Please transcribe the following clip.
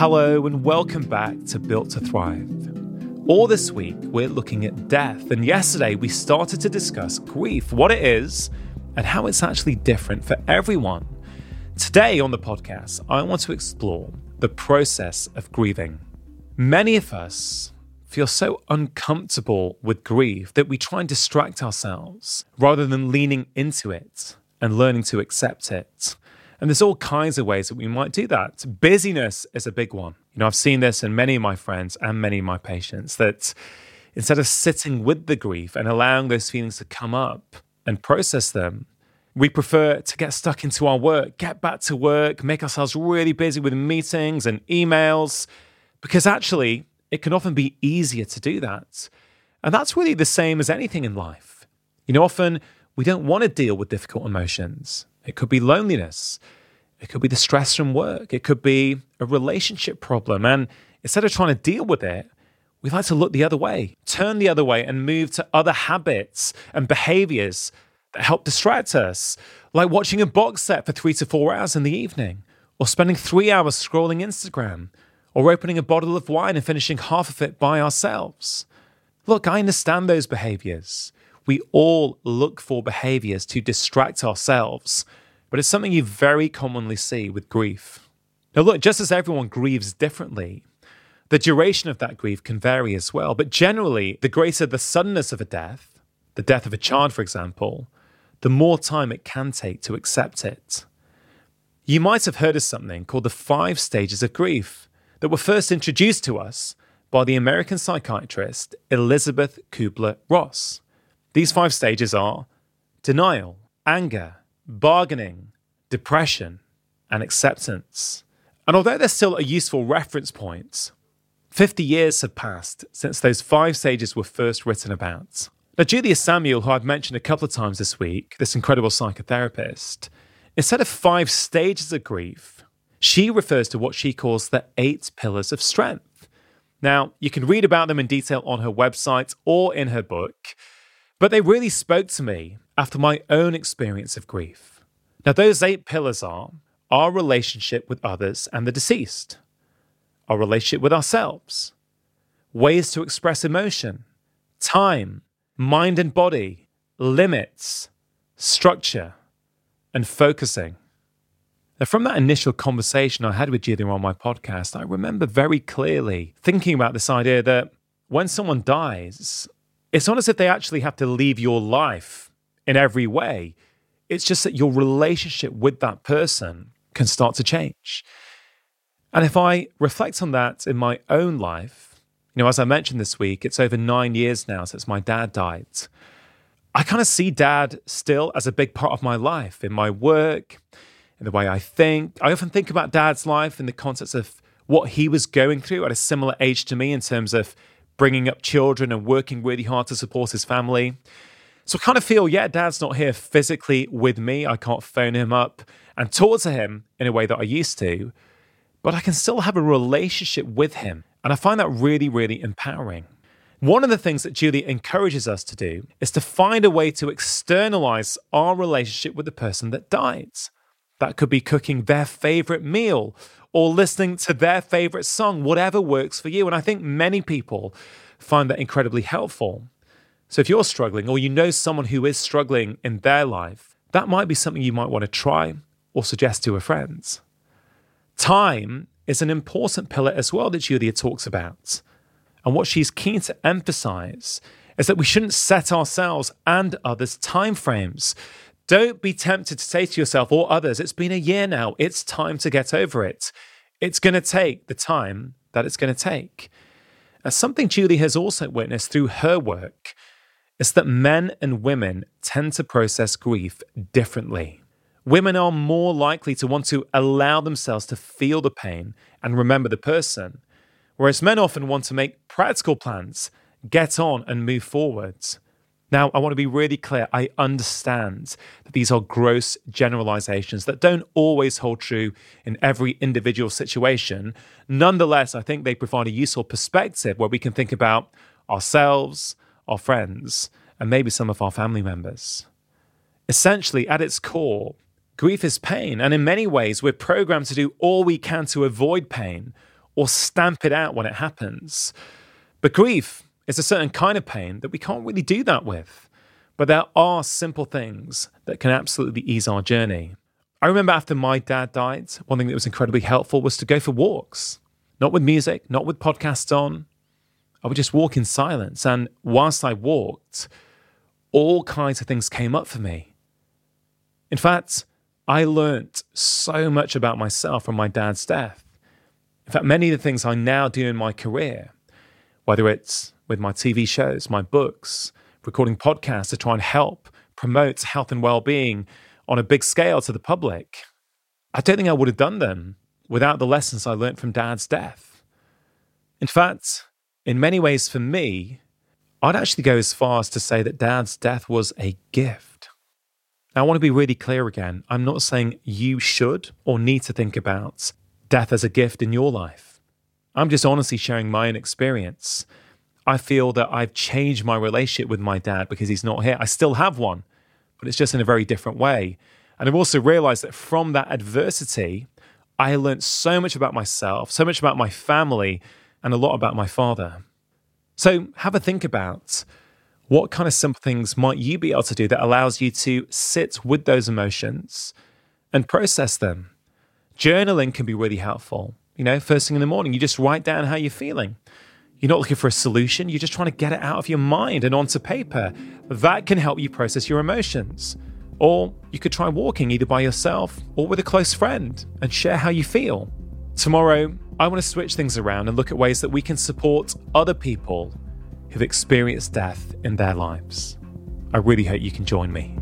Hello, and welcome back to Built to Thrive. All this week, we're looking at death, and yesterday we started to discuss grief, what it is, and how it's actually different for everyone. Today on the podcast, I want to explore the process of grieving. Many of us feel so uncomfortable with grief that we try and distract ourselves rather than leaning into it and learning to accept it. And there's all kinds of ways that we might do that. Busyness is a big one. You know, I've seen this in many of my friends and many of my patients that instead of sitting with the grief and allowing those feelings to come up and process them, we prefer to get stuck into our work, get back to work, make ourselves really busy with meetings and emails, because actually, it can often be easier to do that. And that's really the same as anything in life. You know, often we don't want to deal with difficult emotions. It could be loneliness. It could be the stress from work. It could be a relationship problem. And instead of trying to deal with it, we like to look the other way, turn the other way, and move to other habits and behaviors that help distract us, like watching a box set for three to four hours in the evening, or spending three hours scrolling Instagram, or opening a bottle of wine and finishing half of it by ourselves. Look, I understand those behaviors. We all look for behaviors to distract ourselves, but it's something you very commonly see with grief. Now, look, just as everyone grieves differently, the duration of that grief can vary as well. But generally, the greater the suddenness of a death, the death of a child, for example, the more time it can take to accept it. You might have heard of something called the five stages of grief that were first introduced to us by the American psychiatrist Elisabeth Kubler Ross. These five stages are denial, anger, bargaining, depression, and acceptance. And although they're still a useful reference point, 50 years have passed since those five stages were first written about. Now, Julia Samuel, who I've mentioned a couple of times this week, this incredible psychotherapist, instead of five stages of grief, she refers to what she calls the eight pillars of strength. Now, you can read about them in detail on her website or in her book, but they really spoke to me after my own experience of grief. Now, those eight pillars are our relationship with others and the deceased, our relationship with ourselves, ways to express emotion, time, mind and body, limits, structure, and focusing. Now, from that initial conversation I had with Julia on my podcast, I remember very clearly thinking about this idea that when someone dies, it's not as if they actually have to leave your life in every way. It's just that your relationship with that person can start to change. And if I reflect on that in my own life, you know, as I mentioned this week, it's over nine years now since my dad died. I kind of see dad still as a big part of my life, in my work, in the way I think. I often think about dad's life in the context of what he was going through at a similar age to me in terms of bringing up children and working really hard to support his family. So I kind of feel, yeah, dad's not here physically with me. I can't phone him up and talk to him in a way that I used to, but I can still have a relationship with him. And I find that really, really empowering. One of the things that Julia encourages us to do is to find a way to externalize our relationship with the person that died. That could be cooking their favorite meal or listening to their favorite song, whatever works for you. And I think many people find that incredibly helpful. So if you're struggling or you know someone who is struggling in their life, that might be something you might want to try or suggest to a friend. Time is an important pillar as well that Julia talks about. And what she's keen to emphasize is that we shouldn't set ourselves and others timeframes. Don't be tempted to say to yourself or others, it's been a year now, it's time to get over it. It's going to take the time that it's going to take. As something Julia has also witnessed through her work is that men and women tend to process grief differently. Women are more likely to want to allow themselves to feel the pain and remember the person, whereas men often want to make practical plans, get on, and move forwards. Now, I want to be really clear. I understand that these are gross generalizations that don't always hold true in every individual situation. Nonetheless, I think they provide a useful perspective where we can think about ourselves, our friends, and maybe some of our family members. Essentially, at its core, grief is pain. And in many ways, we're programmed to do all we can to avoid pain or stamp it out when it happens. But grief is a certain kind of pain that we can't really do that with. But there are simple things that can absolutely ease our journey. I remember after my dad died, one thing that was incredibly helpful was to go for walks, not with music, not with podcasts on. I would just walk in silence. And whilst I walked, all kinds of things came up for me. In fact, I learnt so much about myself from my dad's death. In fact, many of the things I now do in my career, whether it's with my TV shows, my books, recording podcasts to try and help promote health and well being on a big scale to the public. I don't think I would have done them without the lessons I learned from dad's death. In fact, in many ways for me, I'd actually go as far as to say that dad's death was a gift. Now, I want to be really clear again. I'm not saying you should or need to think about death as a gift in your life. I'm just honestly sharing my own experience I feel that I've changed my relationship with my dad because he's not here. I still have one, but it's just in a very different way. And I've also realized that from that adversity, I learned so much about myself, so much about my family, and a lot about my father. So have a think about what kind of simple things might you be able to do that allows you to sit with those emotions and process them. Journaling can be really helpful. You know, first thing in the morning, you just write down how you're feeling. You're not looking for a solution, you're just trying to get it out of your mind and onto paper. That can help you process your emotions. Or you could try walking either by yourself or with a close friend and share how you feel. Tomorrow, I want to switch things around and look at ways that we can support other people who've experienced death in their lives. I really hope you can join me.